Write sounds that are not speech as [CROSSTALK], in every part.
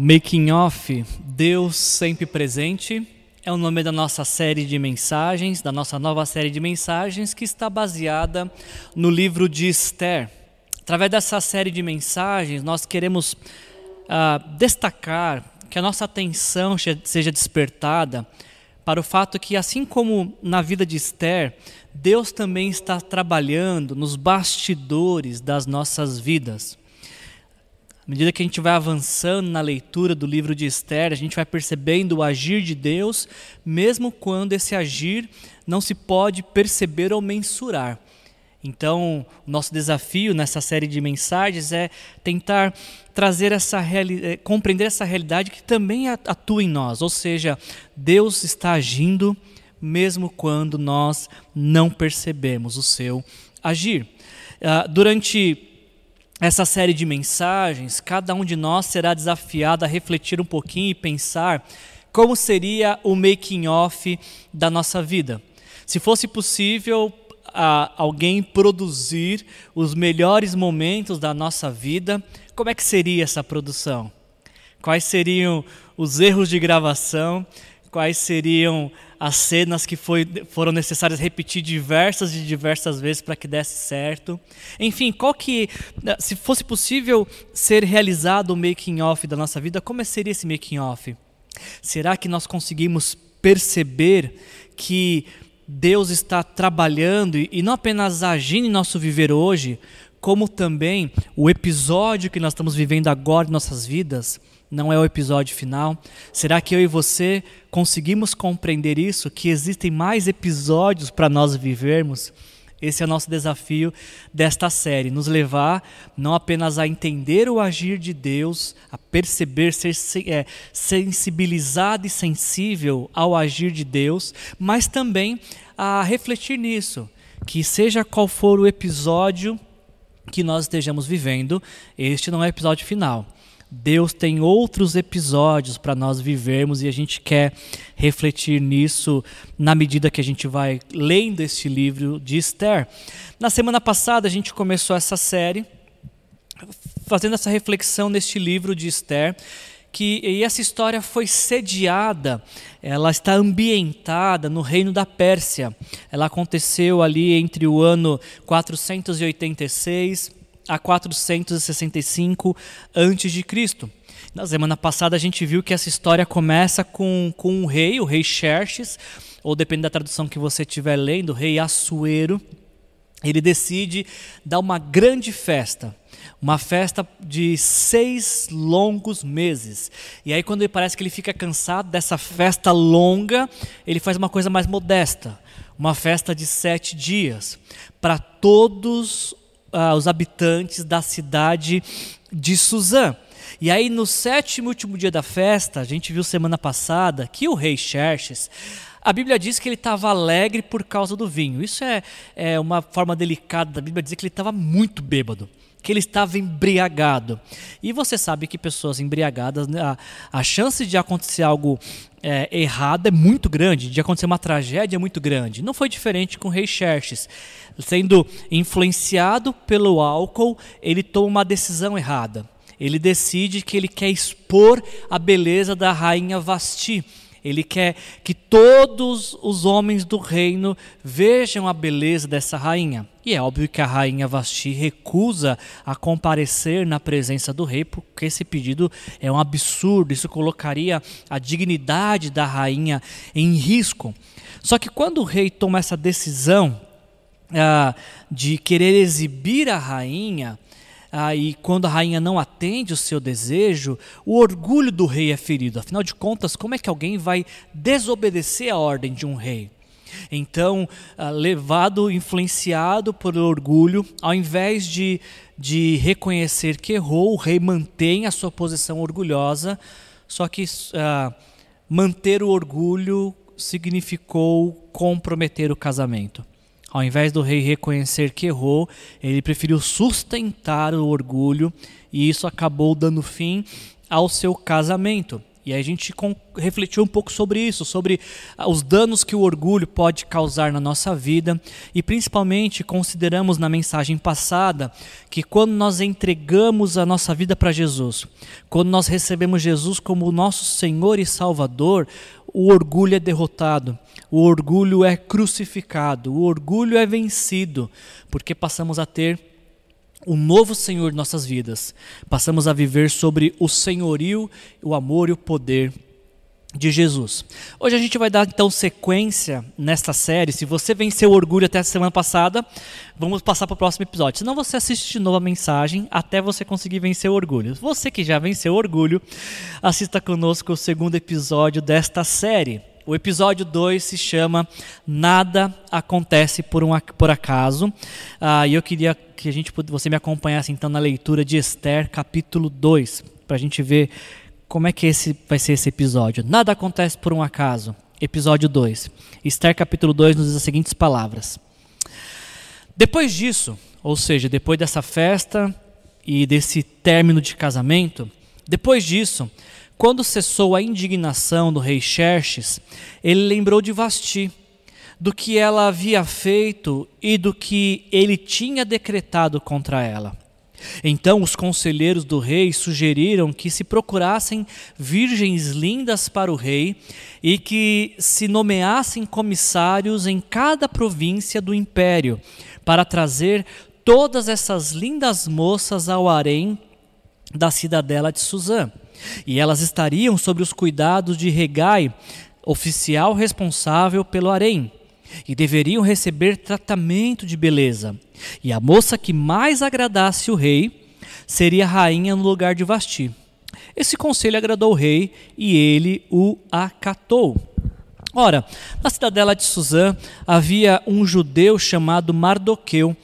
Making Off, Deus sempre presente, é o nome da nossa série de mensagens, da nossa nova série de mensagens que está baseada no livro de Esther. Através dessa série de mensagens, nós queremos uh, destacar que a nossa atenção seja despertada para o fato que, assim como na vida de Esther, Deus também está trabalhando nos bastidores das nossas vidas. À medida que a gente vai avançando na leitura do livro de Esther, a gente vai percebendo o agir de Deus, mesmo quando esse agir não se pode perceber ou mensurar. Então, o nosso desafio nessa série de mensagens é tentar trazer essa eh, compreender essa realidade que também atua em nós, ou seja, Deus está agindo mesmo quando nós não percebemos o seu agir. Uh, durante essa série de mensagens, cada um de nós será desafiado a refletir um pouquinho e pensar como seria o making off da nossa vida. Se fosse possível alguém produzir os melhores momentos da nossa vida, como é que seria essa produção? Quais seriam os erros de gravação? Quais seriam as cenas que foi, foram necessárias repetir diversas e diversas vezes para que desse certo? Enfim, qual que, se fosse possível ser realizado o making off da nossa vida, como seria esse making off? Será que nós conseguimos perceber que Deus está trabalhando e não apenas agindo em nosso viver hoje, como também o episódio que nós estamos vivendo agora em nossas vidas não é o episódio final? Será que eu e você conseguimos compreender isso? Que existem mais episódios para nós vivermos? Esse é o nosso desafio desta série, nos levar não apenas a entender o agir de Deus, a perceber, ser é, sensibilizado e sensível ao agir de Deus, mas também a refletir nisso, que seja qual for o episódio que nós estejamos vivendo, este não é o episódio final. Deus tem outros episódios para nós vivermos e a gente quer refletir nisso na medida que a gente vai lendo este livro de Esther. Na semana passada a gente começou essa série fazendo essa reflexão neste livro de Esther que e essa história foi sediada, ela está ambientada no reino da Pérsia. Ela aconteceu ali entre o ano 486 a 465 a.C. Na semana passada a gente viu que essa história começa com, com um rei, o rei Xerxes, ou depende da tradução que você estiver lendo, o rei Assuero. Ele decide dar uma grande festa, uma festa de seis longos meses. E aí, quando ele parece que ele fica cansado dessa festa longa, ele faz uma coisa mais modesta, uma festa de sete dias, para todos ah, os habitantes da cidade de Suzã. E aí, no sétimo e último dia da festa, a gente viu semana passada que o rei Xerxes, a Bíblia diz que ele estava alegre por causa do vinho. Isso é, é uma forma delicada da Bíblia dizer que ele estava muito bêbado que ele estava embriagado. E você sabe que pessoas embriagadas, né, a, a chance de acontecer algo é, errado é muito grande, de acontecer uma tragédia é muito grande. Não foi diferente com o rei Xerxes sendo influenciado pelo álcool, ele toma uma decisão errada. Ele decide que ele quer expor a beleza da rainha Vasti. Ele quer que todos os homens do reino vejam a beleza dessa rainha. E é óbvio que a rainha Vasti recusa a comparecer na presença do rei, porque esse pedido é um absurdo, isso colocaria a dignidade da rainha em risco. Só que quando o rei toma essa decisão, ah, de querer exibir a rainha, ah, e quando a rainha não atende o seu desejo, o orgulho do rei é ferido. Afinal de contas, como é que alguém vai desobedecer a ordem de um rei? Então, ah, levado, influenciado por orgulho, ao invés de, de reconhecer que errou, o rei mantém a sua posição orgulhosa, só que ah, manter o orgulho significou comprometer o casamento. Ao invés do rei reconhecer que errou, ele preferiu sustentar o orgulho e isso acabou dando fim ao seu casamento. E a gente refletiu um pouco sobre isso, sobre ah, os danos que o orgulho pode causar na nossa vida. E principalmente consideramos na mensagem passada que quando nós entregamos a nossa vida para Jesus, quando nós recebemos Jesus como o nosso Senhor e Salvador, o orgulho é derrotado, o orgulho é crucificado, o orgulho é vencido, porque passamos a ter o novo Senhor de nossas vidas. Passamos a viver sobre o senhorio, o amor e o poder de Jesus. Hoje a gente vai dar então sequência nesta série. Se você venceu o orgulho até a semana passada, vamos passar para o próximo episódio. Senão você assiste de novo a mensagem até você conseguir vencer o orgulho. Você que já venceu o orgulho, assista conosco o segundo episódio desta série. O episódio 2 se chama Nada Acontece por, um, por Acaso. Ah, e eu queria que a gente você me acompanhasse então na leitura de Esther, capítulo 2, para a gente ver como é que esse vai ser esse episódio. Nada acontece por um acaso. Episódio 2. Esther, capítulo 2, nos diz as seguintes palavras. Depois disso, ou seja, depois dessa festa e desse término de casamento, depois disso, quando cessou a indignação do rei Xerxes, ele lembrou de Vasti, do que ela havia feito e do que ele tinha decretado contra ela. Então os conselheiros do rei sugeriram que se procurassem virgens lindas para o rei e que se nomeassem comissários em cada província do império para trazer todas essas lindas moças ao harém da cidadela de Suzã e elas estariam sob os cuidados de Regai, oficial responsável pelo harém, e deveriam receber tratamento de beleza. E a moça que mais agradasse o rei seria rainha no lugar de Vasti. Esse conselho agradou o rei e ele o acatou. Ora, na cidadela de Suzã havia um judeu chamado Mardoqueu,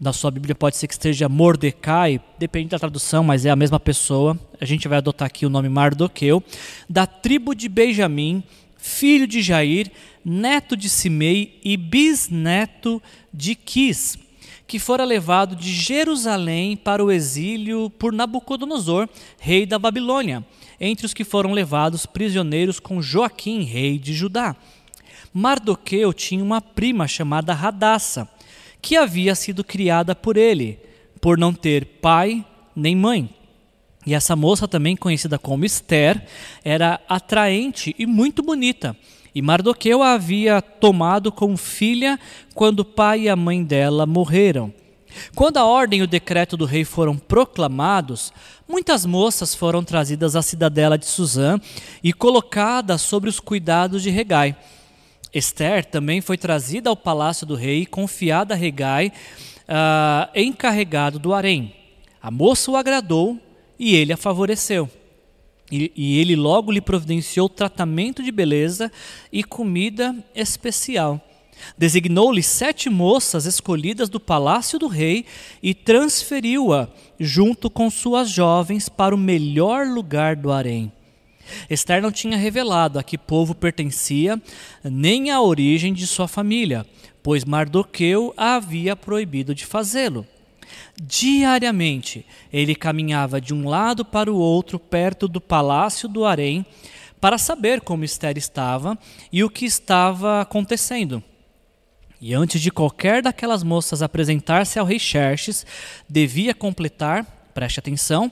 na sua Bíblia pode ser que esteja Mordecai, depende da tradução, mas é a mesma pessoa. A gente vai adotar aqui o nome Mardoqueu, da tribo de Benjamim, filho de Jair, neto de Simei e bisneto de Quis, que fora levado de Jerusalém para o exílio por Nabucodonosor, rei da Babilônia, entre os que foram levados prisioneiros com Joaquim, rei de Judá. Mardoqueu tinha uma prima chamada Radassa que havia sido criada por ele, por não ter pai nem mãe. E essa moça, também conhecida como Esther, era atraente e muito bonita. E Mardoqueu a havia tomado como filha quando o pai e a mãe dela morreram. Quando a ordem e o decreto do rei foram proclamados, muitas moças foram trazidas à cidadela de Suzã e colocadas sobre os cuidados de Regai. Esther também foi trazida ao palácio do rei, confiada a Regai, uh, encarregado do harém. A moça o agradou e ele a favoreceu. E, e ele logo lhe providenciou tratamento de beleza e comida especial. Designou-lhe sete moças escolhidas do palácio do rei e transferiu-a, junto com suas jovens, para o melhor lugar do harém. Esther não tinha revelado a que povo pertencia, nem a origem de sua família, pois Mardoqueu a havia proibido de fazê-lo. Diariamente ele caminhava de um lado para o outro perto do palácio do Harém para saber como Esther estava e o que estava acontecendo. E antes de qualquer daquelas moças apresentar-se ao rei Xerxes, devia completar, preste atenção,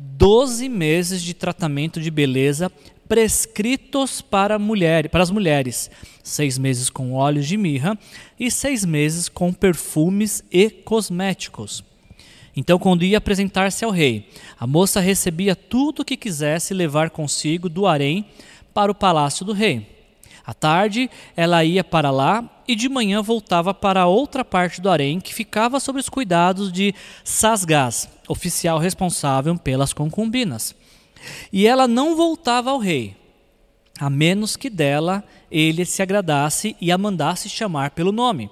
12 meses de tratamento de beleza prescritos para, mulher, para as mulheres, seis meses com óleos de mirra e seis meses com perfumes e cosméticos. Então, quando ia apresentar-se ao rei, a moça recebia tudo o que quisesse levar consigo do harém para o palácio do rei. À tarde, ela ia para lá e de manhã voltava para outra parte do harém que ficava sob os cuidados de Sasgás, oficial responsável pelas concubinas. E ela não voltava ao rei, a menos que dela ele se agradasse e a mandasse chamar pelo nome.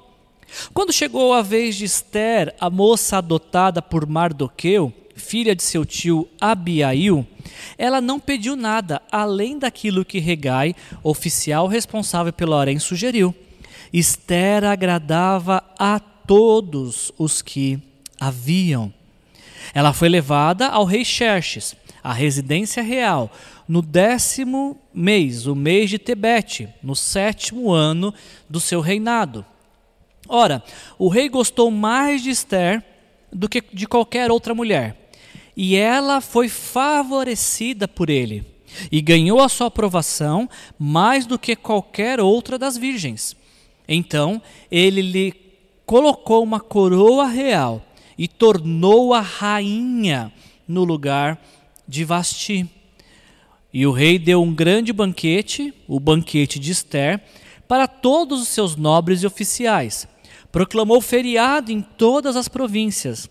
Quando chegou a vez de Esther, a moça adotada por Mardoqueu, filha de seu tio Abiail, ela não pediu nada além daquilo que Regai, oficial responsável pelo harém, sugeriu. Esther agradava a todos os que haviam. Ela foi levada ao rei Xerxes, a residência real, no décimo mês, o mês de Tebete, no sétimo ano do seu reinado. Ora, o rei gostou mais de Esther do que de qualquer outra mulher, e ela foi favorecida por ele, e ganhou a sua aprovação mais do que qualquer outra das virgens. Então ele lhe colocou uma coroa real e tornou-a rainha no lugar de Vasti. E o rei deu um grande banquete, o banquete de Esther, para todos os seus nobres e oficiais. Proclamou feriado em todas as províncias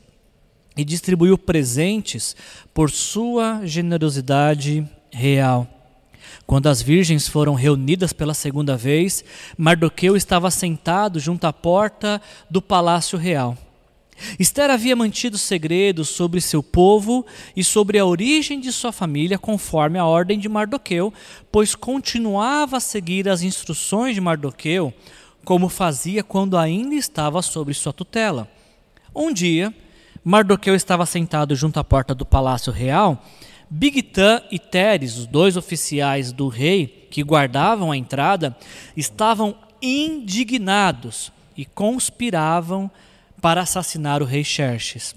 e distribuiu presentes por sua generosidade real. Quando as virgens foram reunidas pela segunda vez, Mardoqueu estava sentado junto à porta do palácio real. Esther havia mantido segredos sobre seu povo e sobre a origem de sua família, conforme a ordem de Mardoqueu, pois continuava a seguir as instruções de Mardoqueu, como fazia quando ainda estava sob sua tutela. Um dia, Mardoqueu estava sentado junto à porta do palácio real. Bigtã e Teres, os dois oficiais do rei que guardavam a entrada, estavam indignados e conspiravam para assassinar o rei Xerxes.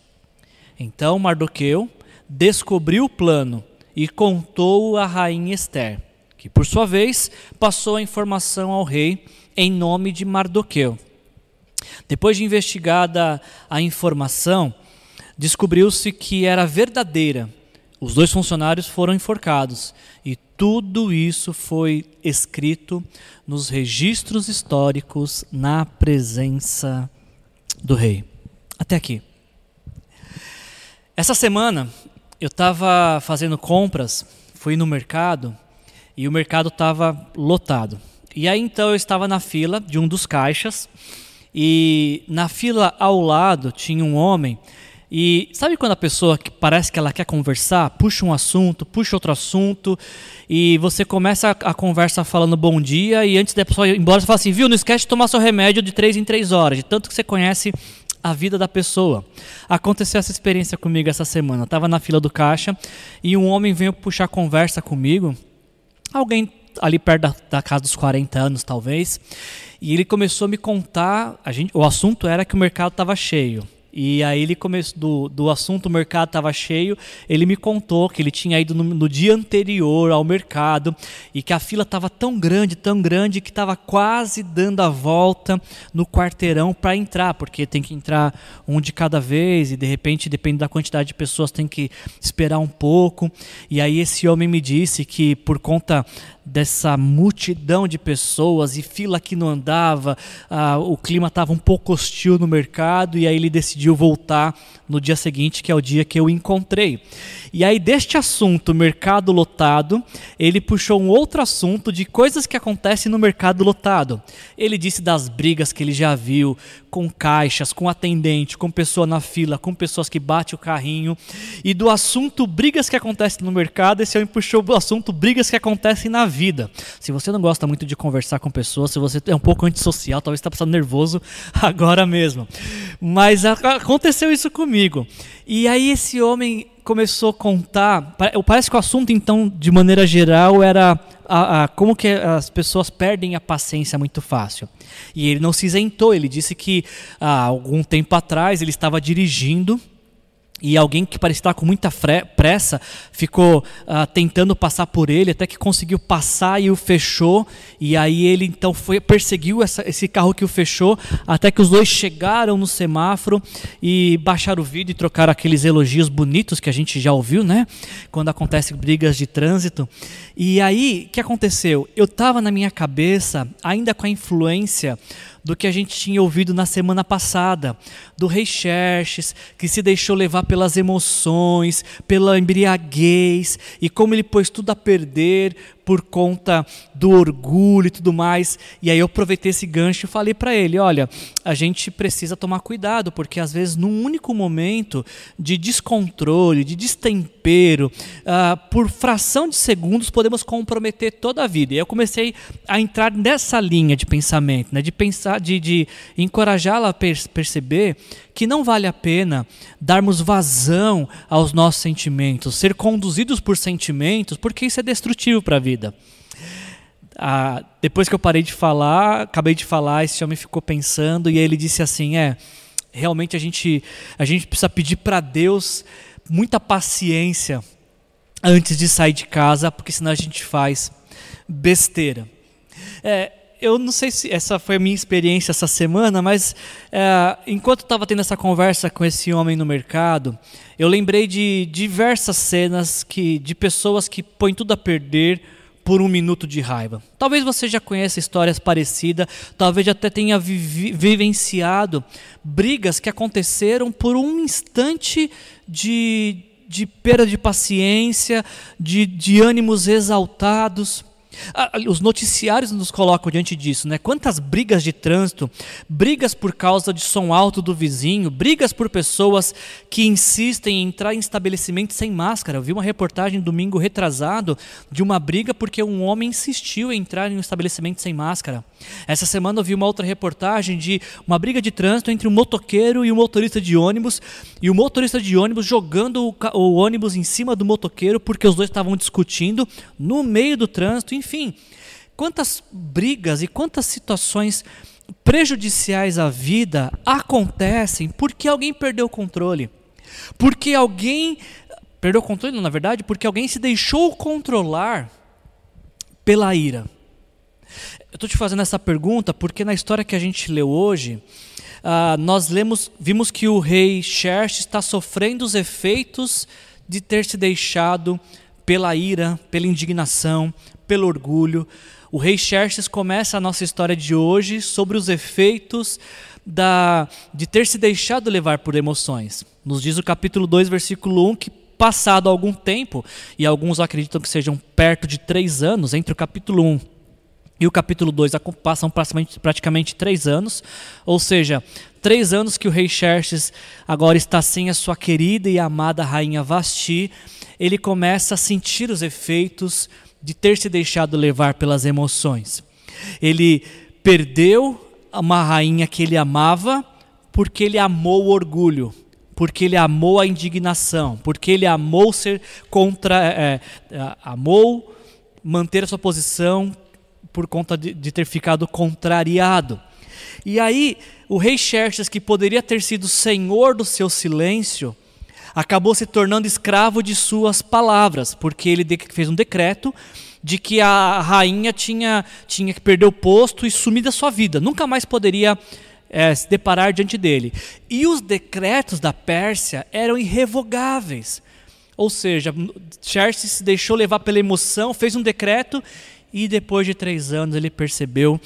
Então Mardoqueu descobriu o plano e contou-o à rainha Esther, que por sua vez passou a informação ao rei em nome de Mardoqueu. Depois de investigada a informação, descobriu-se que era verdadeira. Os dois funcionários foram enforcados e tudo isso foi escrito nos registros históricos na presença do rei. Até aqui. Essa semana eu estava fazendo compras, fui no mercado e o mercado estava lotado. E aí então eu estava na fila de um dos caixas e na fila ao lado tinha um homem e sabe quando a pessoa que parece que ela quer conversar, puxa um assunto, puxa outro assunto, e você começa a, a conversa falando bom dia, e antes da pessoa ir embora, você fala assim, viu, não esquece de tomar seu remédio de três em três horas, de tanto que você conhece a vida da pessoa. Aconteceu essa experiência comigo essa semana. Estava na fila do caixa e um homem veio puxar conversa comigo, alguém ali perto da, da casa dos 40 anos, talvez, e ele começou a me contar, a gente, o assunto era que o mercado estava cheio. E aí ele começou do, do assunto, o mercado estava cheio, ele me contou que ele tinha ido no, no, dia anterior ao mercado e que a fila estava tão grande, tão grande que estava quase dando a volta no quarteirão para entrar, porque tem que entrar um de cada vez e de repente, depende da quantidade de pessoas, tem que esperar um pouco. E aí esse homem me disse que por conta dessa multidão de pessoas e fila que não andava, ah, o clima estava um pouco hostil no mercado e aí ele decidiu voltar no dia seguinte, que é o dia que eu encontrei. E aí, deste assunto, mercado lotado, ele puxou um outro assunto de coisas que acontecem no mercado lotado. Ele disse das brigas que ele já viu com caixas, com atendente, com pessoa na fila, com pessoas que batem o carrinho. E do assunto brigas que acontecem no mercado, esse homem puxou o assunto brigas que acontecem na vida. Se você não gosta muito de conversar com pessoas, se você é um pouco antissocial, talvez está passando nervoso [LAUGHS] agora mesmo. Mas aconteceu isso comigo. E aí esse homem começou a contar. Parece que o assunto, então, de maneira geral, era a, a, como que as pessoas perdem a paciência muito fácil. E ele não se isentou, ele disse que há algum tempo atrás ele estava dirigindo e alguém que parecia estar com muita pressa ficou uh, tentando passar por ele até que conseguiu passar e o fechou. E aí ele então foi perseguiu essa, esse carro que o fechou até que os dois chegaram no semáforo e baixaram o vídeo e trocaram aqueles elogios bonitos que a gente já ouviu né? Quando acontecem brigas de trânsito. E aí o que aconteceu? Eu estava na minha cabeça ainda com a influência do que a gente tinha ouvido na semana passada, do rei Xerxes, que se deixou levar pelas emoções, pela embriaguez, e como ele pôs tudo a perder por conta do orgulho e tudo mais. E aí eu aproveitei esse gancho e falei para ele: olha, a gente precisa tomar cuidado, porque às vezes num único momento de descontrole, de destempero, uh, por fração de segundos podemos comprometer toda a vida. E eu comecei a entrar nessa linha de pensamento, né, de pensar, de, de encorajá-la a per perceber que não vale a pena darmos vazão aos nossos sentimentos, ser conduzidos por sentimentos, porque isso é destrutivo para a vida. Ah, depois que eu parei de falar, acabei de falar, esse homem ficou pensando e aí ele disse assim: é, realmente a gente, a gente precisa pedir para Deus muita paciência antes de sair de casa, porque senão a gente faz besteira. É, eu não sei se essa foi a minha experiência essa semana, mas é, enquanto estava tendo essa conversa com esse homem no mercado, eu lembrei de diversas cenas que, de pessoas que põem tudo a perder por um minuto de raiva. Talvez você já conheça histórias parecidas, talvez até tenha vi vivenciado brigas que aconteceram por um instante de, de perda de paciência, de, de ânimos exaltados. Ah, os noticiários nos colocam diante disso, né? Quantas brigas de trânsito, brigas por causa de som alto do vizinho, brigas por pessoas que insistem em entrar em estabelecimentos sem máscara. Eu vi uma reportagem domingo retrasado de uma briga porque um homem insistiu em entrar em um estabelecimento sem máscara. Essa semana eu vi uma outra reportagem de uma briga de trânsito entre um motoqueiro e um motorista de ônibus, e o motorista de ônibus jogando o, o ônibus em cima do motoqueiro porque os dois estavam discutindo no meio do trânsito, enfim. Quantas brigas e quantas situações prejudiciais à vida acontecem porque alguém perdeu o controle. Porque alguém perdeu o controle, não, na verdade, porque alguém se deixou controlar pela ira. Eu estou te fazendo essa pergunta porque na história que a gente leu hoje, uh, nós lemos, vimos que o rei Xerxes está sofrendo os efeitos de ter se deixado pela ira, pela indignação, pelo orgulho. O rei Xerxes começa a nossa história de hoje sobre os efeitos da, de ter se deixado levar por emoções. Nos diz o capítulo 2, versículo 1, que passado algum tempo, e alguns acreditam que sejam perto de três anos, entre o capítulo 1 e o capítulo 2 passam praticamente, três anos, ou seja, três anos que o rei Xerxes agora está sem a sua querida e amada rainha Vasti, ele começa a sentir os efeitos de ter se deixado levar pelas emoções. Ele perdeu uma rainha que ele amava porque ele amou o orgulho, porque ele amou a indignação, porque ele amou ser contra, é, é amou manter a sua posição por conta de, de ter ficado contrariado. E aí, o rei Xerxes, que poderia ter sido senhor do seu silêncio, acabou se tornando escravo de suas palavras, porque ele fez um decreto de que a rainha tinha, tinha que perder o posto e sumir da sua vida, nunca mais poderia é, se deparar diante dele. E os decretos da Pérsia eram irrevogáveis. Ou seja, Xerxes se deixou levar pela emoção, fez um decreto e depois de três anos ele percebeu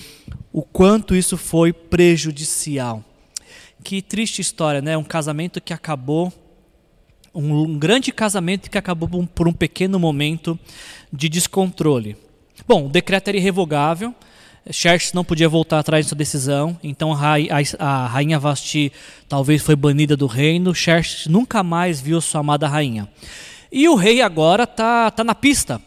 o quanto isso foi prejudicial. Que triste história, né? Um casamento que acabou, um, um grande casamento que acabou por um pequeno momento de descontrole. Bom, o decreto era irrevogável, Xerxes não podia voltar atrás de sua decisão, então a rainha Vasti talvez foi banida do reino, Xerxes nunca mais viu sua amada rainha. E o rei agora está tá na pista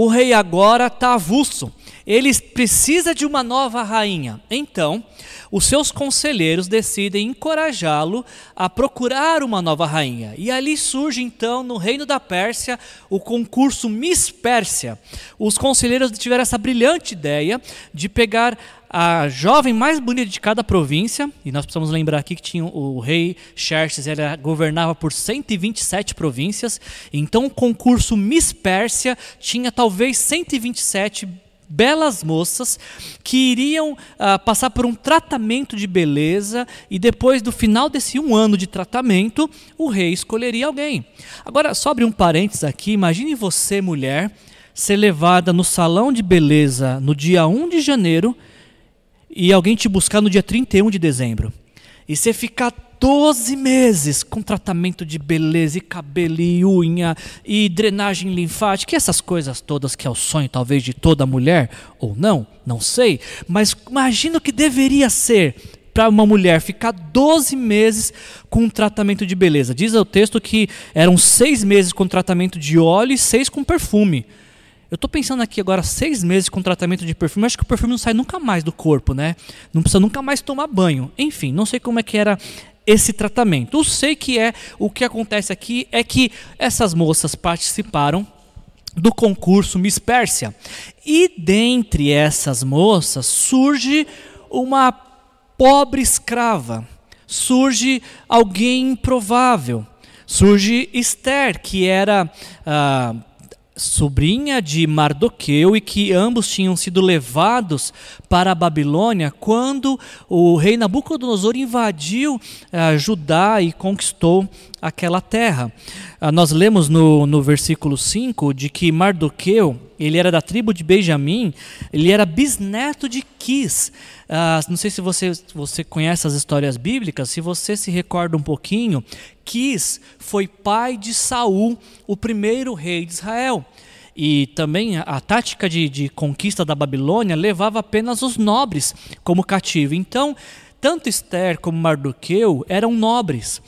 o rei agora está avulso. Ele precisa de uma nova rainha. Então, os seus conselheiros decidem encorajá-lo a procurar uma nova rainha. E ali surge então, no reino da Pérsia, o concurso Miss Pérsia. Os conselheiros tiveram essa brilhante ideia de pegar a jovem mais bonita de cada província, e nós precisamos lembrar aqui que tinha o rei Xerxes, ele governava por 127 províncias, então o concurso Miss Pérsia tinha talvez 127 belas moças que iriam uh, passar por um tratamento de beleza e depois do final desse um ano de tratamento, o rei escolheria alguém. Agora, só abrir um parênteses aqui, imagine você, mulher, ser levada no salão de beleza no dia 1 de janeiro e alguém te buscar no dia 31 de dezembro. E você ficar 12 meses com tratamento de beleza e cabelo e unha e drenagem linfática, e essas coisas todas que é o sonho talvez de toda mulher, ou não, não sei, mas imagina o que deveria ser para uma mulher ficar 12 meses com um tratamento de beleza. Diz o texto que eram seis meses com tratamento de óleo e seis com perfume. Eu estou pensando aqui agora seis meses com tratamento de perfume, acho que o perfume não sai nunca mais do corpo, né? Não precisa nunca mais tomar banho. Enfim, não sei como é que era esse tratamento. Eu sei que é o que acontece aqui é que essas moças participaram do concurso Miss Pérsia. E dentre essas moças surge uma pobre escrava, surge alguém improvável, surge Esther, que era ah, sobrinha de Mardoqueu e que ambos tinham sido levados para a Babilônia quando o rei Nabucodonosor invadiu uh, Judá e conquistou aquela terra. Uh, nós lemos no, no versículo 5 de que Mardoqueu, ele era da tribo de Benjamim, ele era bisneto de Quis. Uh, não sei se você, você conhece as histórias bíblicas, se você se recorda um pouquinho, Quis foi pai de Saul, o primeiro rei de Israel. E também a, a tática de, de conquista da Babilônia levava apenas os nobres como cativo. Então, tanto Esther como Mardoqueu eram nobres.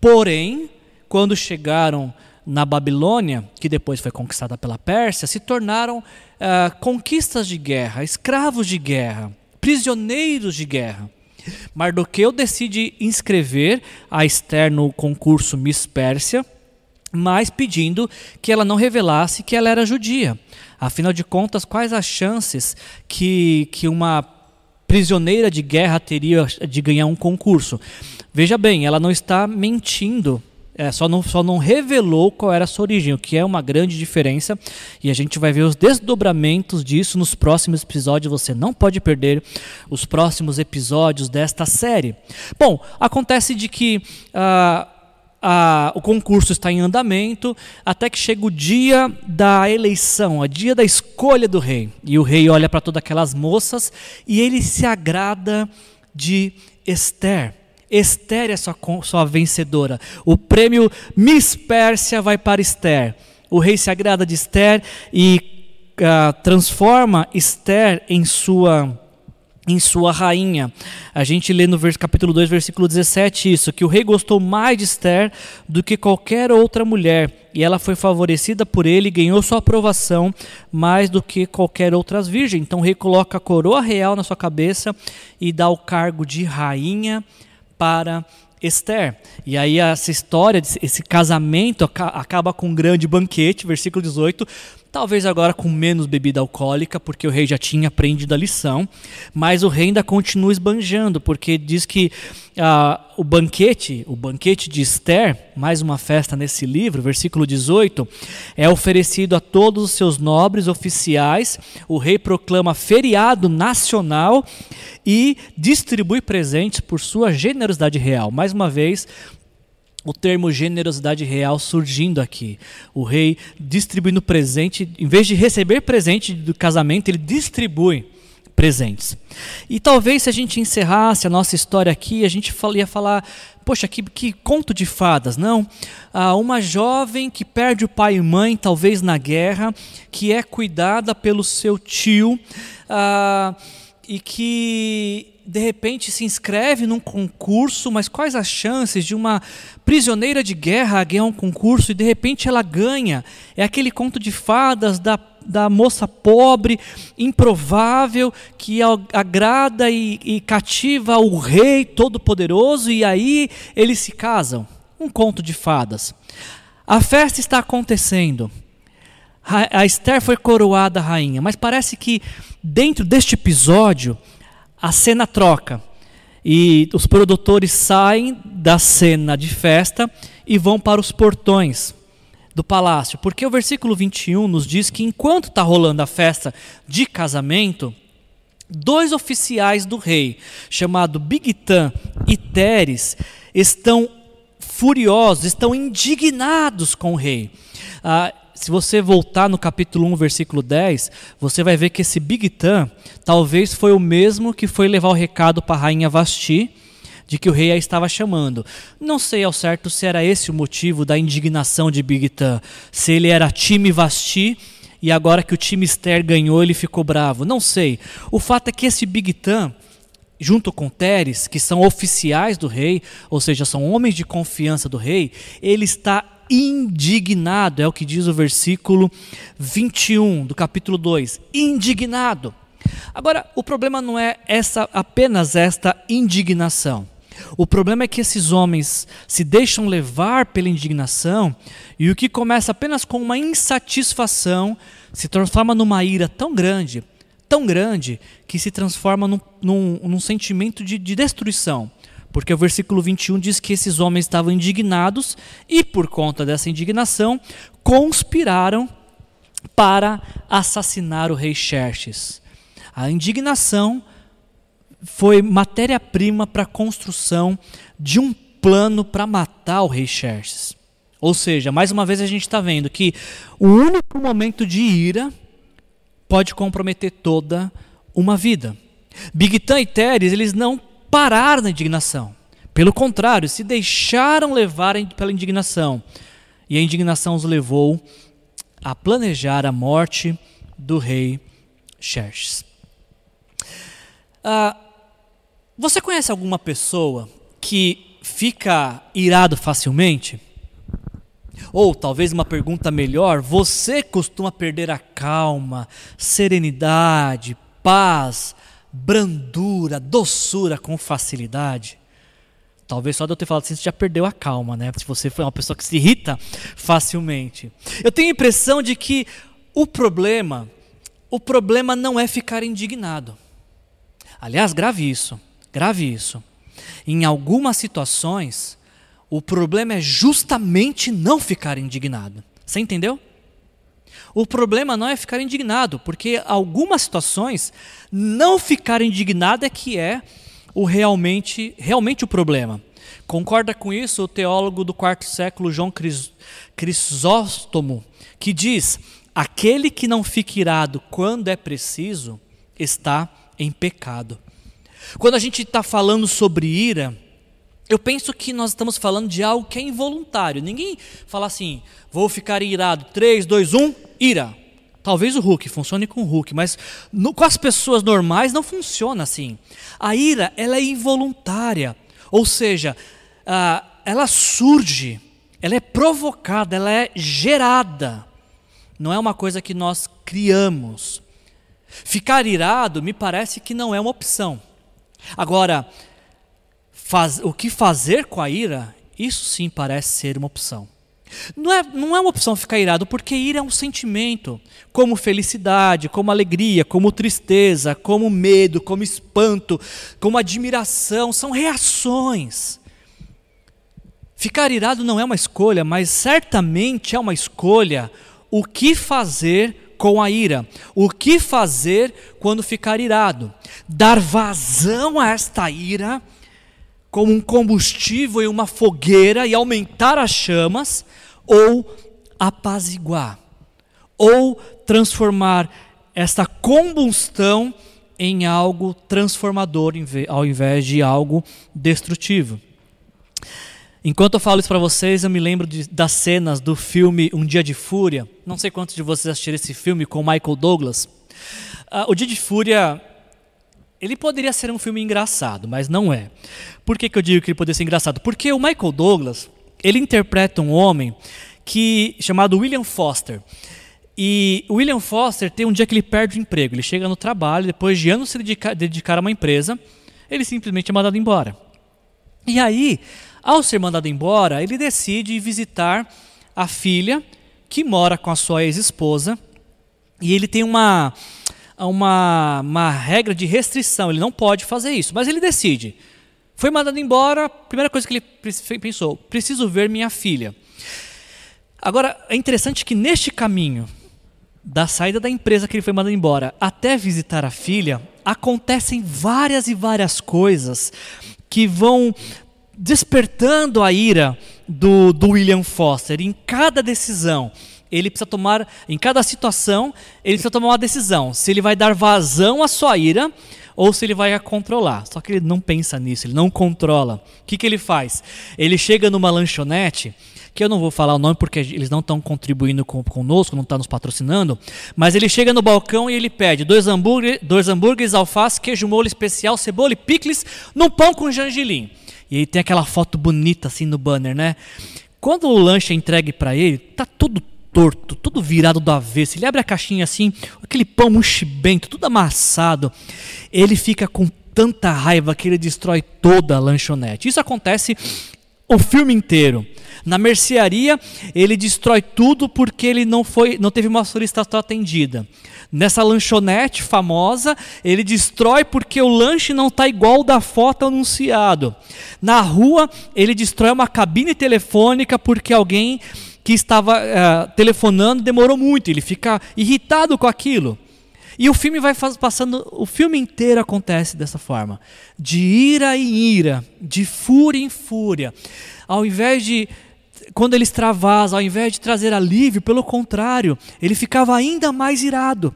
Porém, quando chegaram na Babilônia, que depois foi conquistada pela Pérsia, se tornaram uh, conquistas de guerra, escravos de guerra, prisioneiros de guerra. Mardoqueu decide inscrever a Esther no concurso Miss Pérsia, mas pedindo que ela não revelasse que ela era judia. Afinal de contas, quais as chances que, que uma prisioneira de guerra teria de ganhar um concurso? Veja bem, ela não está mentindo é, só, não, só não revelou qual era a sua origem, o que é uma grande diferença. E a gente vai ver os desdobramentos disso nos próximos episódios. Você não pode perder os próximos episódios desta série. Bom, acontece de que. Uh, o concurso está em andamento até que chega o dia da eleição, o dia da escolha do rei. E o rei olha para todas aquelas moças e ele se agrada de Esther. Esther é sua, sua vencedora. O prêmio Miss Pérsia vai para Esther. O rei se agrada de Esther e uh, transforma Esther em sua em sua rainha. A gente lê no capítulo 2, versículo 17 isso, que o rei gostou mais de Esther do que qualquer outra mulher, e ela foi favorecida por ele e ganhou sua aprovação mais do que qualquer outra virgem. Então o rei coloca a coroa real na sua cabeça e dá o cargo de rainha para Esther. E aí essa história, esse casamento acaba com um grande banquete, versículo 18, talvez agora com menos bebida alcoólica, porque o rei já tinha aprendido a lição, mas o rei ainda continua esbanjando, porque diz que ah, o banquete, o banquete de Esther, mais uma festa nesse livro, versículo 18, é oferecido a todos os seus nobres oficiais, o rei proclama feriado nacional e distribui presentes por sua generosidade real. Mais uma vez, o termo generosidade real surgindo aqui. O rei distribuindo presente, em vez de receber presente do casamento, ele distribui presentes. E talvez se a gente encerrasse a nossa história aqui, a gente ia falar, poxa, que, que conto de fadas, não? Ah, uma jovem que perde o pai e mãe, talvez na guerra, que é cuidada pelo seu tio, ah, e que de repente se inscreve num concurso, mas quais as chances de uma prisioneira de guerra ganhar um concurso e de repente ela ganha? É aquele conto de fadas da, da moça pobre, improvável, que agrada e, e cativa o rei todo-poderoso e aí eles se casam. Um conto de fadas. A festa está acontecendo. A Esther foi coroada rainha, mas parece que dentro deste episódio a cena troca e os produtores saem da cena de festa e vão para os portões do palácio, porque o versículo 21 nos diz que enquanto está rolando a festa de casamento, dois oficiais do rei, chamado Bigtan e Teres, estão furiosos, estão indignados com o rei. Ah, se você voltar no capítulo 1, versículo 10, você vai ver que esse Bigtan talvez foi o mesmo que foi levar o recado para a rainha Vasti de que o rei a estava chamando. Não sei ao certo se era esse o motivo da indignação de Bigtan, se ele era time Vasti e agora que o time Esther ganhou ele ficou bravo. Não sei. O fato é que esse Bigtan junto com Teres, que são oficiais do rei, ou seja, são homens de confiança do rei, ele está indignado, é o que diz o versículo 21 do capítulo 2. Indignado. Agora, o problema não é essa apenas esta indignação. O problema é que esses homens se deixam levar pela indignação e o que começa apenas com uma insatisfação se transforma numa ira tão grande, tão grande, que se transforma num, num, num sentimento de, de destruição. Porque o versículo 21 diz que esses homens estavam indignados e, por conta dessa indignação, conspiraram para assassinar o rei Xerxes. A indignação foi matéria-prima para a construção de um plano para matar o rei Xerxes. Ou seja, mais uma vez a gente está vendo que o único momento de ira pode comprometer toda uma vida. Bigtan e Teres, eles não pararam na indignação. Pelo contrário, se deixaram levar pela indignação. E a indignação os levou a planejar a morte do rei Xerxes. Ah, você conhece alguma pessoa que fica irado facilmente? Ou talvez uma pergunta melhor: você costuma perder a calma, serenidade, paz, brandura, doçura com facilidade? Talvez só de eu ter falado assim, você já perdeu a calma, né? Se você foi uma pessoa que se irrita facilmente. Eu tenho a impressão de que o problema, o problema não é ficar indignado. Aliás, grave isso, grave isso. Em algumas situações, o problema é justamente não ficar indignado. Você entendeu? O problema não é ficar indignado, porque algumas situações não ficar indignado é que é o realmente, realmente o problema. Concorda com isso o teólogo do quarto século João Crisóstomo, que diz: aquele que não fica irado quando é preciso está em pecado. Quando a gente está falando sobre ira, eu penso que nós estamos falando de algo que é involuntário. Ninguém fala assim, vou ficar irado. 3, 2, 1, ira. Talvez o Hulk funcione com o Hulk, mas no, com as pessoas normais não funciona assim. A ira, ela é involuntária. Ou seja, ela surge, ela é provocada, ela é gerada. Não é uma coisa que nós criamos. Ficar irado me parece que não é uma opção. Agora, faz, o que fazer com a ira, isso sim parece ser uma opção. Não é, não é uma opção ficar irado, porque ira é um sentimento, como felicidade, como alegria, como tristeza, como medo, como espanto, como admiração, são reações. Ficar irado não é uma escolha, mas certamente é uma escolha o que fazer com a ira. O que fazer quando ficar irado? Dar vazão a esta ira como um combustível em uma fogueira e aumentar as chamas, ou apaziguar, ou transformar esta combustão em algo transformador ao invés de algo destrutivo. Enquanto eu falo isso para vocês, eu me lembro de, das cenas do filme Um Dia de Fúria. Não sei quantos de vocês assistiram esse filme com Michael Douglas. Uh, o Dia de Fúria, ele poderia ser um filme engraçado, mas não é. Por que, que eu digo que ele poderia ser engraçado? Porque o Michael Douglas, ele interpreta um homem que chamado William Foster. E o William Foster tem um dia que ele perde o emprego. Ele chega no trabalho, depois de anos se dedicar, dedicar a uma empresa, ele simplesmente é mandado embora. E aí, ao ser mandado embora, ele decide visitar a filha que mora com a sua ex-esposa e ele tem uma, uma, uma regra de restrição, ele não pode fazer isso, mas ele decide. Foi mandado embora, primeira coisa que ele pensou: preciso ver minha filha. Agora, é interessante que neste caminho, da saída da empresa que ele foi mandado embora até visitar a filha, acontecem várias e várias coisas que vão despertando a ira do, do William Foster. Em cada decisão, ele precisa tomar, em cada situação, ele precisa tomar uma decisão. Se ele vai dar vazão à sua ira ou se ele vai a controlar. Só que ele não pensa nisso, ele não controla. O que, que ele faz? Ele chega numa lanchonete, que eu não vou falar o nome porque eles não estão contribuindo com, conosco, não estão nos patrocinando, mas ele chega no balcão e ele pede dois, hambúrguer, dois hambúrgueres, alface, queijo molho especial, cebola e picles, num pão com gergelim. E aí tem aquela foto bonita assim no banner, né? Quando o lanche é entregue para ele, tá tudo torto, tudo virado do avesso. Ele abre a caixinha assim, aquele pão muxibento, tudo amassado. Ele fica com tanta raiva que ele destrói toda a lanchonete. Isso acontece o filme inteiro. Na mercearia, ele destrói tudo porque ele não foi, não teve uma solicitação atendida. Nessa lanchonete famosa, ele destrói porque o lanche não está igual da foto anunciado. Na rua, ele destrói uma cabine telefônica porque alguém que estava uh, telefonando demorou muito. Ele fica irritado com aquilo. E o filme vai passando, o filme inteiro acontece dessa forma, de ira em ira, de fúria em fúria. Ao invés de quando ele extravasa, ao invés de trazer alívio, pelo contrário, ele ficava ainda mais irado.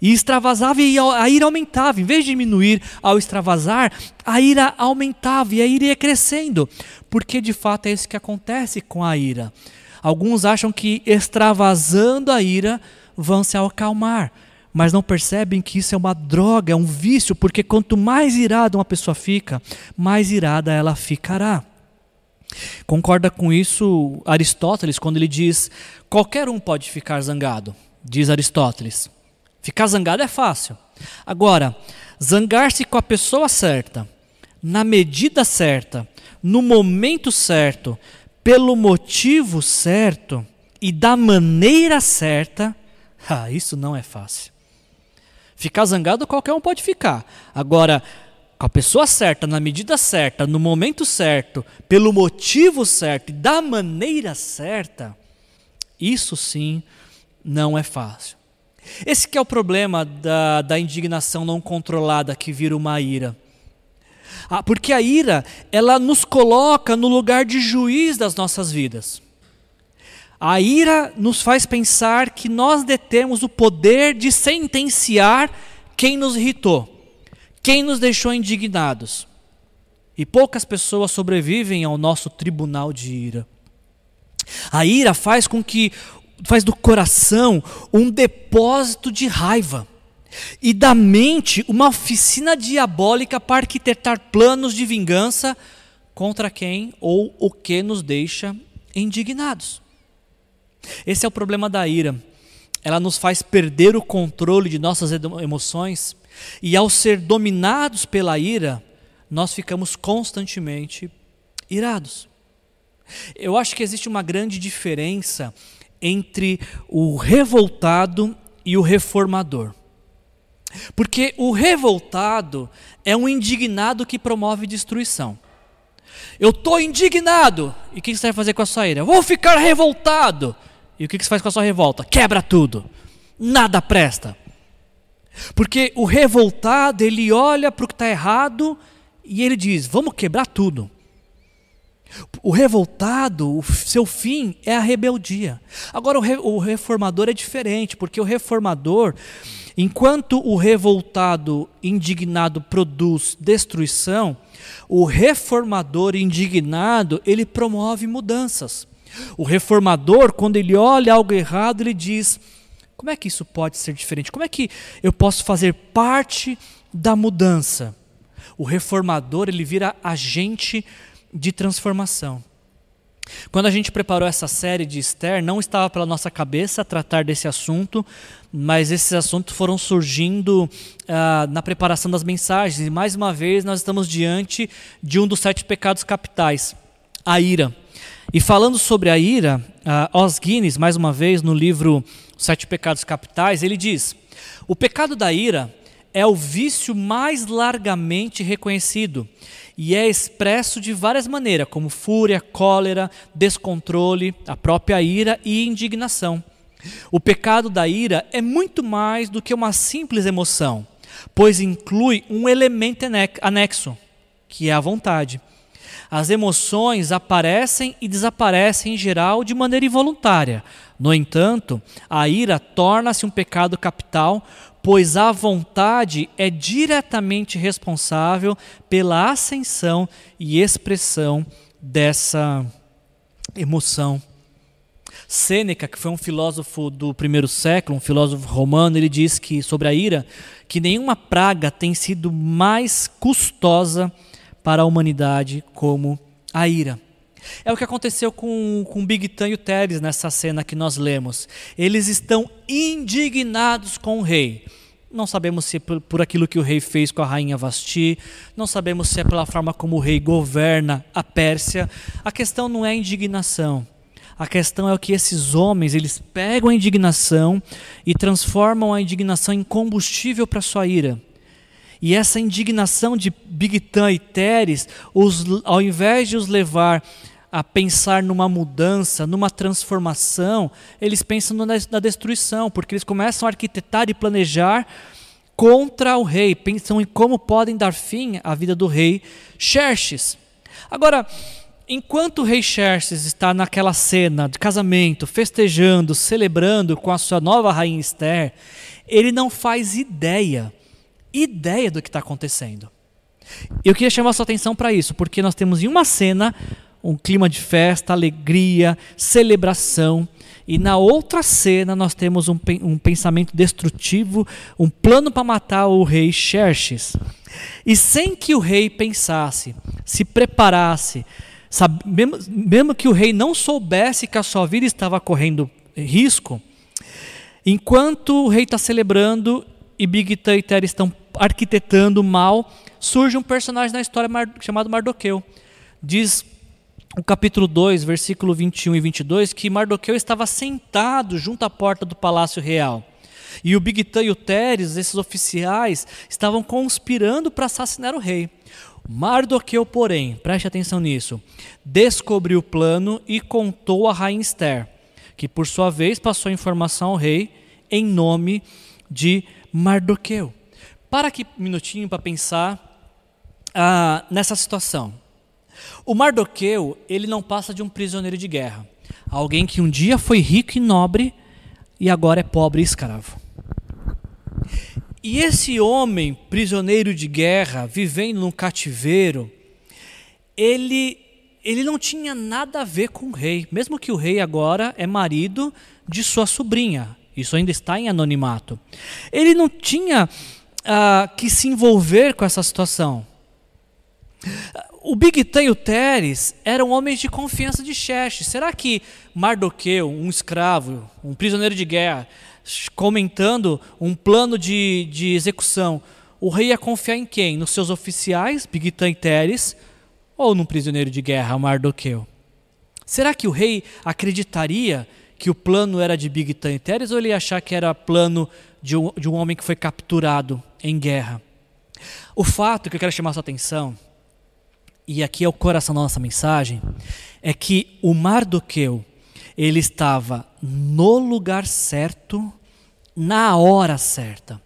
E extravasava e a ira aumentava. Em vez de diminuir ao extravasar, a ira aumentava e a ira ia crescendo. Porque de fato é isso que acontece com a ira. Alguns acham que extravasando a ira vão se acalmar, mas não percebem que isso é uma droga, é um vício, porque quanto mais irada uma pessoa fica, mais irada ela ficará. Concorda com isso Aristóteles quando ele diz: qualquer um pode ficar zangado, diz Aristóteles. Ficar zangado é fácil. Agora, zangar-se com a pessoa certa, na medida certa, no momento certo, pelo motivo certo e da maneira certa, [LAUGHS] ah, isso não é fácil. Ficar zangado qualquer um pode ficar. Agora, com a pessoa certa, na medida certa, no momento certo, pelo motivo certo e da maneira certa, isso sim não é fácil. Esse que é o problema da, da indignação não controlada que vira uma ira. Ah, porque a ira, ela nos coloca no lugar de juiz das nossas vidas. A ira nos faz pensar que nós detemos o poder de sentenciar quem nos irritou. Quem nos deixou indignados? E poucas pessoas sobrevivem ao nosso tribunal de ira. A ira faz com que faz do coração um depósito de raiva e da mente uma oficina diabólica para arquitetar planos de vingança contra quem ou o que nos deixa indignados. Esse é o problema da ira. Ela nos faz perder o controle de nossas emoções e ao ser dominados pela ira, nós ficamos constantemente irados. Eu acho que existe uma grande diferença entre o revoltado e o reformador. Porque o revoltado é um indignado que promove destruição. Eu estou indignado. E o que você vai fazer com a sua ira? Vou ficar revoltado. E o que você faz com a sua revolta? Quebra tudo. Nada presta. Porque o revoltado, ele olha para o que está errado e ele diz: vamos quebrar tudo. O revoltado, o seu fim é a rebeldia. Agora, o, o reformador é diferente, porque o reformador, enquanto o revoltado indignado produz destruição, o reformador indignado, ele promove mudanças. O reformador, quando ele olha algo errado, ele diz: como é que isso pode ser diferente? Como é que eu posso fazer parte da mudança? O reformador, ele vira agente de transformação. Quando a gente preparou essa série de Esther, não estava pela nossa cabeça tratar desse assunto, mas esses assuntos foram surgindo ah, na preparação das mensagens. E mais uma vez, nós estamos diante de um dos sete pecados capitais, a ira. E falando sobre a ira, uh, Os Guinness, mais uma vez, no livro Sete Pecados Capitais, ele diz: O pecado da ira é o vício mais largamente reconhecido e é expresso de várias maneiras, como fúria, cólera, descontrole, a própria ira e indignação. O pecado da ira é muito mais do que uma simples emoção, pois inclui um elemento anexo, que é a vontade. As emoções aparecem e desaparecem em geral de maneira involuntária. No entanto, a ira torna-se um pecado capital, pois a vontade é diretamente responsável pela ascensão e expressão dessa emoção. Sêneca, que foi um filósofo do primeiro século, um filósofo romano, ele diz que sobre a ira que nenhuma praga tem sido mais custosa para a humanidade como a ira. É o que aconteceu com, com Big Tan e o Teres nessa cena que nós lemos. Eles estão indignados com o rei. Não sabemos se é por, por aquilo que o rei fez com a rainha Vasti, não sabemos se é pela forma como o rei governa a Pérsia. A questão não é indignação. A questão é o que esses homens, eles pegam a indignação e transformam a indignação em combustível para sua ira. E essa indignação de Bigtan e Teres, os, ao invés de os levar a pensar numa mudança, numa transformação, eles pensam na, na destruição, porque eles começam a arquitetar e planejar contra o rei, pensam em como podem dar fim à vida do rei Xerxes. Agora, enquanto o rei Xerxes está naquela cena de casamento, festejando, celebrando com a sua nova rainha Esther, ele não faz ideia ideia do que está acontecendo. Eu queria chamar sua atenção para isso, porque nós temos em uma cena um clima de festa, alegria, celebração, e na outra cena nós temos um, um pensamento destrutivo, um plano para matar o rei Xerxes. E sem que o rei pensasse, se preparasse, sabe, mesmo, mesmo que o rei não soubesse que a sua vida estava correndo risco, enquanto o rei está celebrando e Big e Terry estão arquitetando mal, surge um personagem na história chamado Mardoqueu. Diz o capítulo 2, versículo 21 e 22, que Mardoqueu estava sentado junto à porta do palácio real. E o Bigtan e o Teres, esses oficiais, estavam conspirando para assassinar o rei. Mardoqueu, porém, preste atenção nisso, descobriu o plano e contou a rainha Esther, que por sua vez passou a informação ao rei em nome de Mardoqueu. Para aqui um minutinho para pensar ah, nessa situação. O Mardoqueu, ele não passa de um prisioneiro de guerra. Alguém que um dia foi rico e nobre e agora é pobre e escravo. E esse homem, prisioneiro de guerra, vivendo num cativeiro, ele, ele não tinha nada a ver com o rei, mesmo que o rei agora é marido de sua sobrinha. Isso ainda está em anonimato. Ele não tinha ah, que se envolver com essa situação. O Bigtan e o Teres eram homens de confiança de Xerxes. Será que Mardoqueu, um escravo, um prisioneiro de guerra, comentando um plano de, de execução, o rei ia confiar em quem? Nos seus oficiais, Bigtan e Teres, ou num prisioneiro de guerra, Mardoqueu? Será que o rei acreditaria que o plano era de Bigtan e Teres ou ele ia achar que era plano de um, de um homem que foi capturado em guerra? O fato que eu quero chamar a sua atenção e aqui é o coração da nossa mensagem, é que o Mardoqueu, ele estava no lugar certo, na hora certa.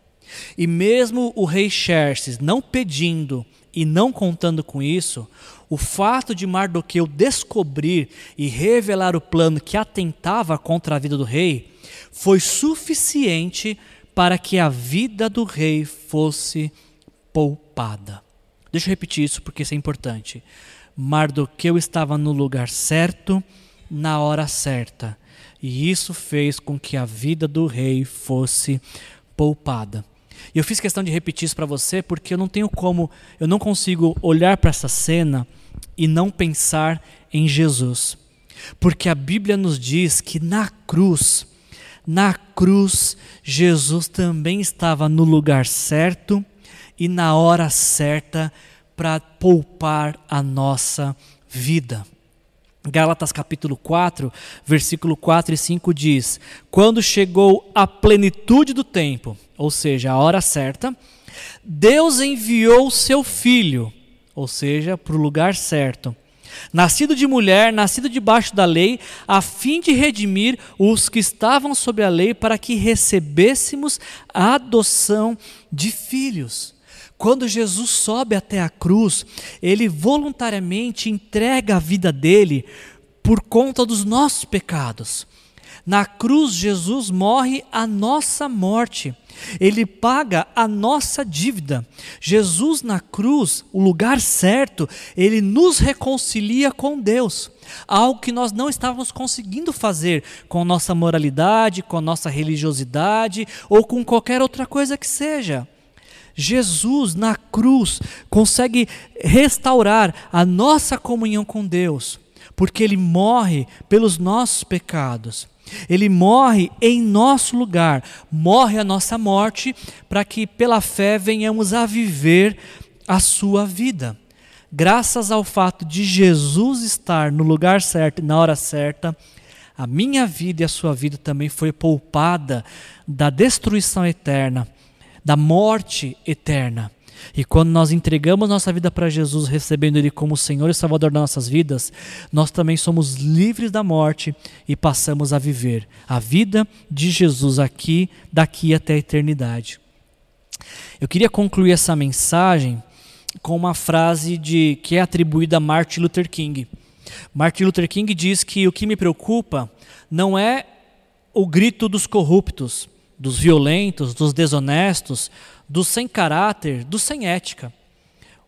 E mesmo o rei Xerxes não pedindo e não contando com isso, o fato de Mardoqueu descobrir e revelar o plano que atentava contra a vida do rei foi suficiente para que a vida do rei fosse poupada. Deixa eu repetir isso porque isso é importante. Mardoqueu estava no lugar certo, na hora certa. E isso fez com que a vida do rei fosse poupada. E eu fiz questão de repetir isso para você porque eu não tenho como, eu não consigo olhar para essa cena e não pensar em Jesus. Porque a Bíblia nos diz que na cruz, na cruz, Jesus também estava no lugar certo e na hora certa para poupar a nossa vida. Gálatas capítulo 4, versículo 4 e 5 diz: Quando chegou a plenitude do tempo, ou seja, a hora certa, Deus enviou o seu filho, ou seja, para o lugar certo, nascido de mulher, nascido debaixo da lei, a fim de redimir os que estavam sob a lei, para que recebêssemos a adoção de filhos. Quando Jesus sobe até a cruz, ele voluntariamente entrega a vida dele por conta dos nossos pecados. Na cruz, Jesus morre a nossa morte. Ele paga a nossa dívida. Jesus na cruz, o lugar certo, ele nos reconcilia com Deus. Algo que nós não estávamos conseguindo fazer com nossa moralidade, com nossa religiosidade ou com qualquer outra coisa que seja. Jesus na cruz consegue restaurar a nossa comunhão com Deus, porque ele morre pelos nossos pecados. Ele morre em nosso lugar, morre a nossa morte, para que pela fé venhamos a viver a sua vida. Graças ao fato de Jesus estar no lugar certo e na hora certa, a minha vida e a sua vida também foi poupada da destruição eterna, da morte eterna. E quando nós entregamos nossa vida para Jesus, recebendo Ele como Senhor e Salvador das nossas vidas, nós também somos livres da morte e passamos a viver a vida de Jesus aqui, daqui até a eternidade. Eu queria concluir essa mensagem com uma frase de que é atribuída a Martin Luther King. Martin Luther King diz que o que me preocupa não é o grito dos corruptos, dos violentos, dos desonestos, do sem caráter, do sem ética.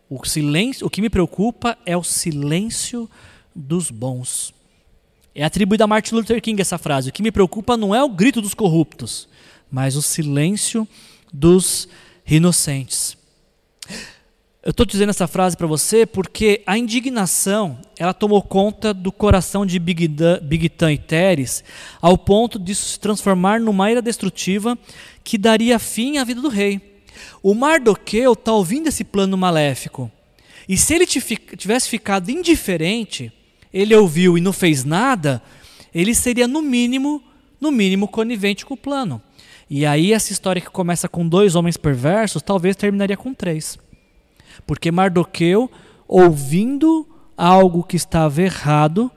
O silêncio, o que me preocupa é o silêncio dos bons. É atribuída a Martin Luther King essa frase. O que me preocupa não é o grito dos corruptos, mas o silêncio dos inocentes. Eu estou dizendo essa frase para você porque a indignação ela tomou conta do coração de Bigtan e Teres ao ponto de se transformar numa ira destrutiva que daria fim à vida do rei. O Mardoqueu está ouvindo esse plano maléfico. E se ele tivesse ficado indiferente, ele ouviu e não fez nada, ele seria no mínimo, no mínimo conivente com o plano. E aí essa história que começa com dois homens perversos, talvez terminaria com três. Porque Mardoqueu, ouvindo algo que estava errado,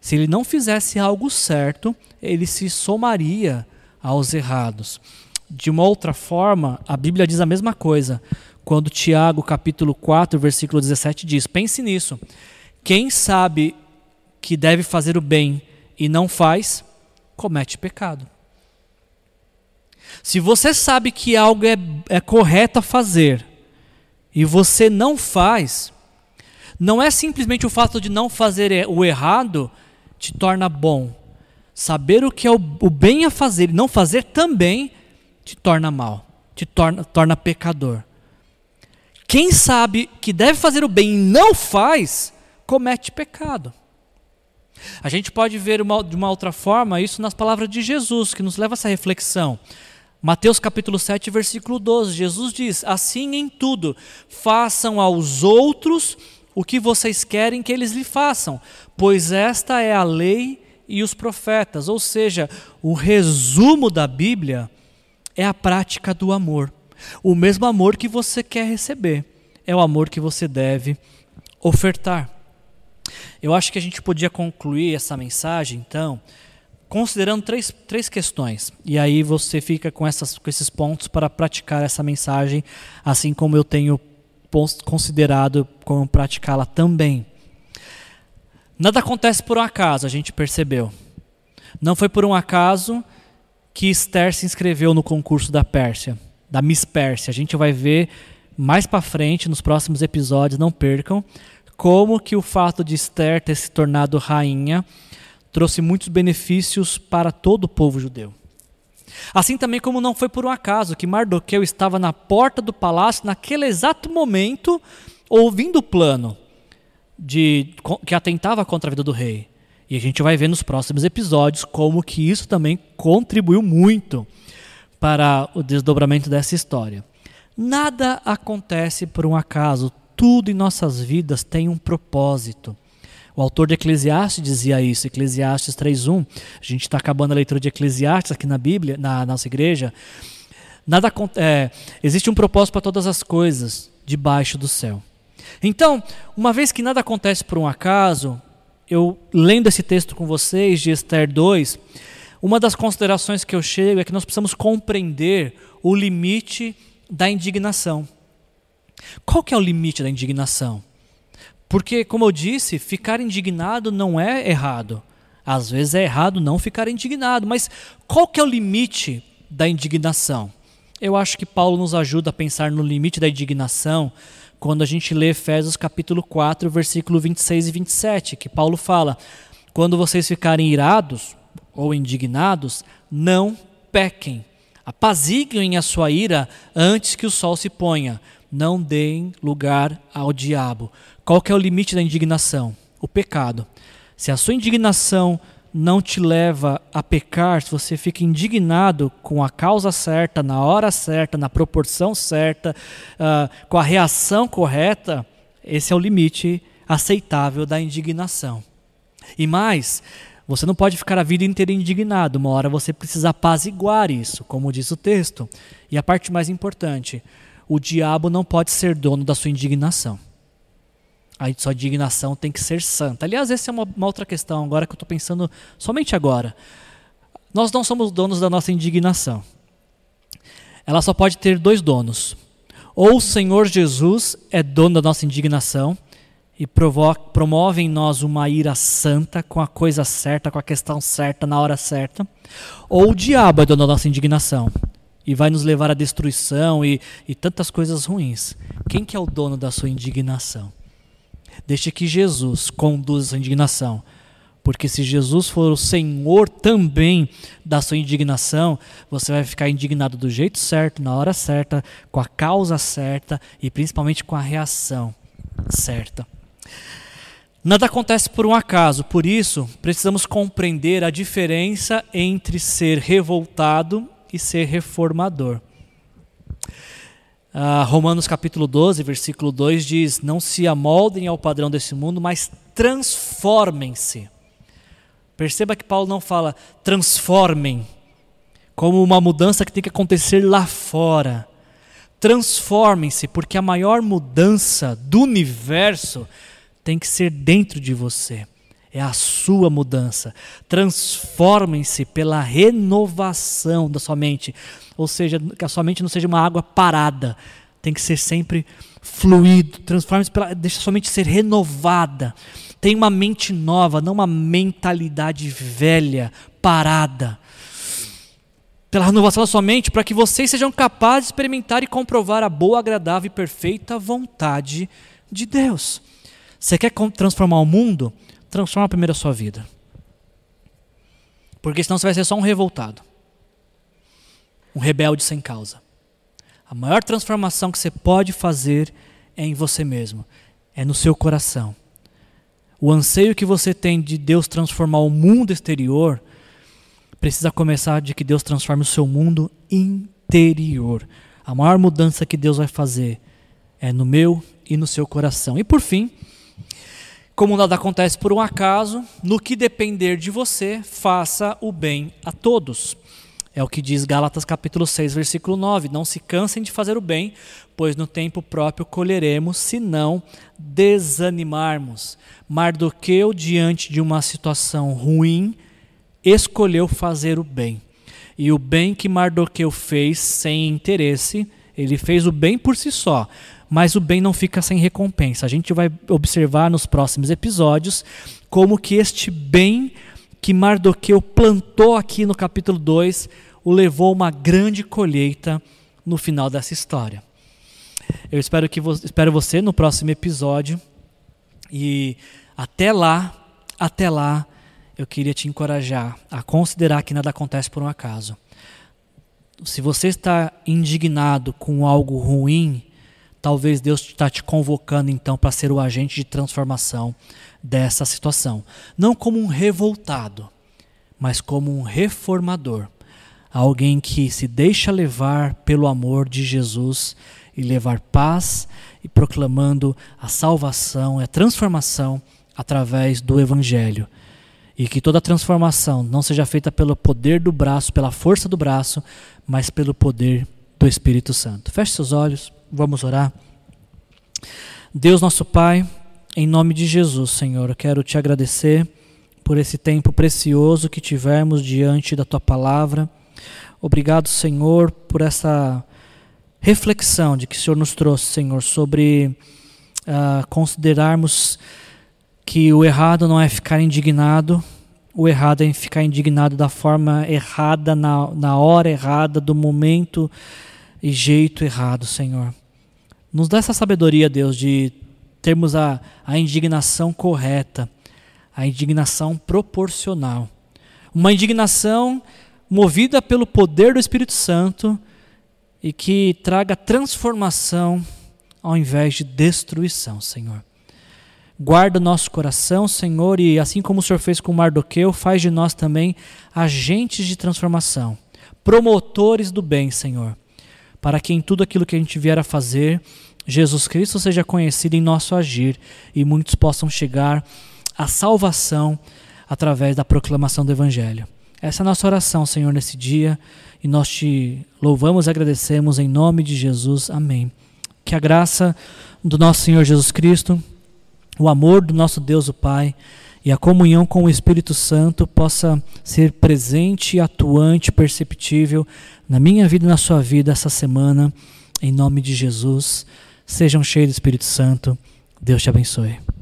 se ele não fizesse algo certo, ele se somaria aos errados. De uma outra forma, a Bíblia diz a mesma coisa. Quando Tiago, capítulo 4, versículo 17 diz: Pense nisso. Quem sabe que deve fazer o bem e não faz, comete pecado. Se você sabe que algo é, é correto a fazer e você não faz, não é simplesmente o fato de não fazer o errado te torna bom. Saber o que é o, bem a fazer e não fazer também te torna mal, te torna, torna pecador. Quem sabe que deve fazer o bem e não faz, comete pecado. A gente pode ver uma, de uma outra forma isso nas palavras de Jesus, que nos leva a essa reflexão. Mateus capítulo 7, versículo 12, Jesus diz: Assim em tudo, façam aos outros o que vocês querem que eles lhe façam, pois esta é a lei e os profetas. Ou seja, o resumo da Bíblia é a prática do amor. O mesmo amor que você quer receber é o amor que você deve ofertar. Eu acho que a gente podia concluir essa mensagem, então, considerando três, três questões. E aí você fica com, essas, com esses pontos para praticar essa mensagem, assim como eu tenho considerado como praticá-la também. Nada acontece por um acaso, a gente percebeu. Não foi por um acaso que Esther se inscreveu no concurso da Pérsia, da Miss Pérsia. A gente vai ver mais para frente nos próximos episódios, não percam, como que o fato de Esther ter se tornado rainha trouxe muitos benefícios para todo o povo judeu. Assim também como não foi por um acaso que Mardoqueu estava na porta do palácio naquele exato momento, ouvindo o plano de que atentava contra a vida do rei. E a gente vai ver nos próximos episódios como que isso também contribuiu muito para o desdobramento dessa história. Nada acontece por um acaso, tudo em nossas vidas tem um propósito. O autor de Eclesiastes dizia isso, Eclesiastes 3.1. A gente está acabando a leitura de Eclesiastes aqui na Bíblia, na nossa igreja. Nada é, existe um propósito para todas as coisas debaixo do céu. Então, uma vez que nada acontece por um acaso, eu lendo esse texto com vocês de Esther 2, uma das considerações que eu chego é que nós precisamos compreender o limite da indignação. Qual que é o limite da indignação? Porque, como eu disse, ficar indignado não é errado. Às vezes é errado não ficar indignado, mas qual que é o limite da indignação? Eu acho que Paulo nos ajuda a pensar no limite da indignação quando a gente lê Efésios capítulo 4, versículo 26 e 27, que Paulo fala: "Quando vocês ficarem irados ou indignados, não pequem. Apaziguem a sua ira antes que o sol se ponha. Não deem lugar ao diabo." Qual que é o limite da indignação? O pecado. Se a sua indignação não te leva a pecar, se você fica indignado com a causa certa, na hora certa, na proporção certa, uh, com a reação correta, esse é o limite aceitável da indignação. E mais, você não pode ficar a vida inteira indignado, uma hora você precisa apaziguar isso, como diz o texto. E a parte mais importante, o diabo não pode ser dono da sua indignação. A sua indignação tem que ser santa. Aliás, essa é uma, uma outra questão agora que eu estou pensando somente agora. Nós não somos donos da nossa indignação. Ela só pode ter dois donos. Ou o Senhor Jesus é dono da nossa indignação e promove em nós uma ira santa com a coisa certa, com a questão certa, na hora certa. Ou o diabo é dono da nossa indignação e vai nos levar à destruição e, e tantas coisas ruins. Quem que é o dono da sua indignação? Deixe que Jesus conduza a indignação. Porque se Jesus for o Senhor também da sua indignação, você vai ficar indignado do jeito certo, na hora certa, com a causa certa e principalmente com a reação certa. Nada acontece por um acaso, por isso precisamos compreender a diferença entre ser revoltado e ser reformador. Uh, Romanos capítulo 12, versículo 2 diz: Não se amoldem ao padrão desse mundo, mas transformem-se. Perceba que Paulo não fala transformem, como uma mudança que tem que acontecer lá fora. Transformem-se, porque a maior mudança do universo tem que ser dentro de você é a sua mudança. Transformem-se pela renovação da sua mente. Ou seja, que a sua mente não seja uma água parada. Tem que ser sempre fluido. Transforme-se pela. Deixa a sua mente ser renovada. Tenha uma mente nova, não uma mentalidade velha, parada. Pela renovação da sua mente, para que vocês sejam capazes de experimentar e comprovar a boa, agradável e perfeita vontade de Deus. Você quer transformar o mundo? Transforma primeiro a sua vida. Porque senão você vai ser só um revoltado. Um rebelde sem causa. A maior transformação que você pode fazer é em você mesmo, é no seu coração. O anseio que você tem de Deus transformar o mundo exterior precisa começar de que Deus transforme o seu mundo interior. A maior mudança que Deus vai fazer é no meu e no seu coração. E por fim, como nada acontece por um acaso, no que depender de você, faça o bem a todos. É o que diz Gálatas capítulo 6, versículo 9. Não se cansem de fazer o bem, pois no tempo próprio colheremos, se não desanimarmos. Mardoqueu, diante de uma situação ruim, escolheu fazer o bem. E o bem que Mardoqueu fez sem interesse, ele fez o bem por si só, mas o bem não fica sem recompensa. A gente vai observar nos próximos episódios como que este bem que Mardoqueu plantou aqui no capítulo 2 o levou a uma grande colheita no final dessa história. Eu espero que vo espero você no próximo episódio e até lá, até lá, eu queria te encorajar a considerar que nada acontece por um acaso. Se você está indignado com algo ruim, talvez Deus está te convocando então para ser o agente de transformação dessa situação. Não como um revoltado, mas como um reformador. Alguém que se deixa levar pelo amor de Jesus e levar paz e proclamando a salvação, a transformação através do Evangelho. E que toda transformação não seja feita pelo poder do braço, pela força do braço, mas pelo poder do Espírito Santo. Feche seus olhos. Vamos orar. Deus nosso Pai, em nome de Jesus, Senhor, quero te agradecer por esse tempo precioso que tivemos diante da tua palavra. Obrigado, Senhor, por essa reflexão de que o Senhor nos trouxe, Senhor, sobre uh, considerarmos que o errado não é ficar indignado, o errado é ficar indignado da forma errada, na, na hora errada, do momento e jeito errado, Senhor. Nos dá essa sabedoria, Deus, de termos a, a indignação correta, a indignação proporcional. Uma indignação movida pelo poder do Espírito Santo e que traga transformação ao invés de destruição, Senhor. Guarda nosso coração, Senhor, e assim como o Senhor fez com Mardoqueu, faz de nós também agentes de transformação, promotores do bem, Senhor, para que em tudo aquilo que a gente vier a fazer, Jesus Cristo seja conhecido em nosso agir e muitos possam chegar à salvação através da proclamação do Evangelho. Essa é a nossa oração, Senhor, nesse dia e nós te louvamos e agradecemos em nome de Jesus. Amém. Que a graça do nosso Senhor Jesus Cristo, o amor do nosso Deus o Pai e a comunhão com o Espírito Santo possa ser presente, atuante, perceptível na minha vida e na sua vida essa semana, em nome de Jesus. Sejam cheios do Espírito Santo. Deus te abençoe.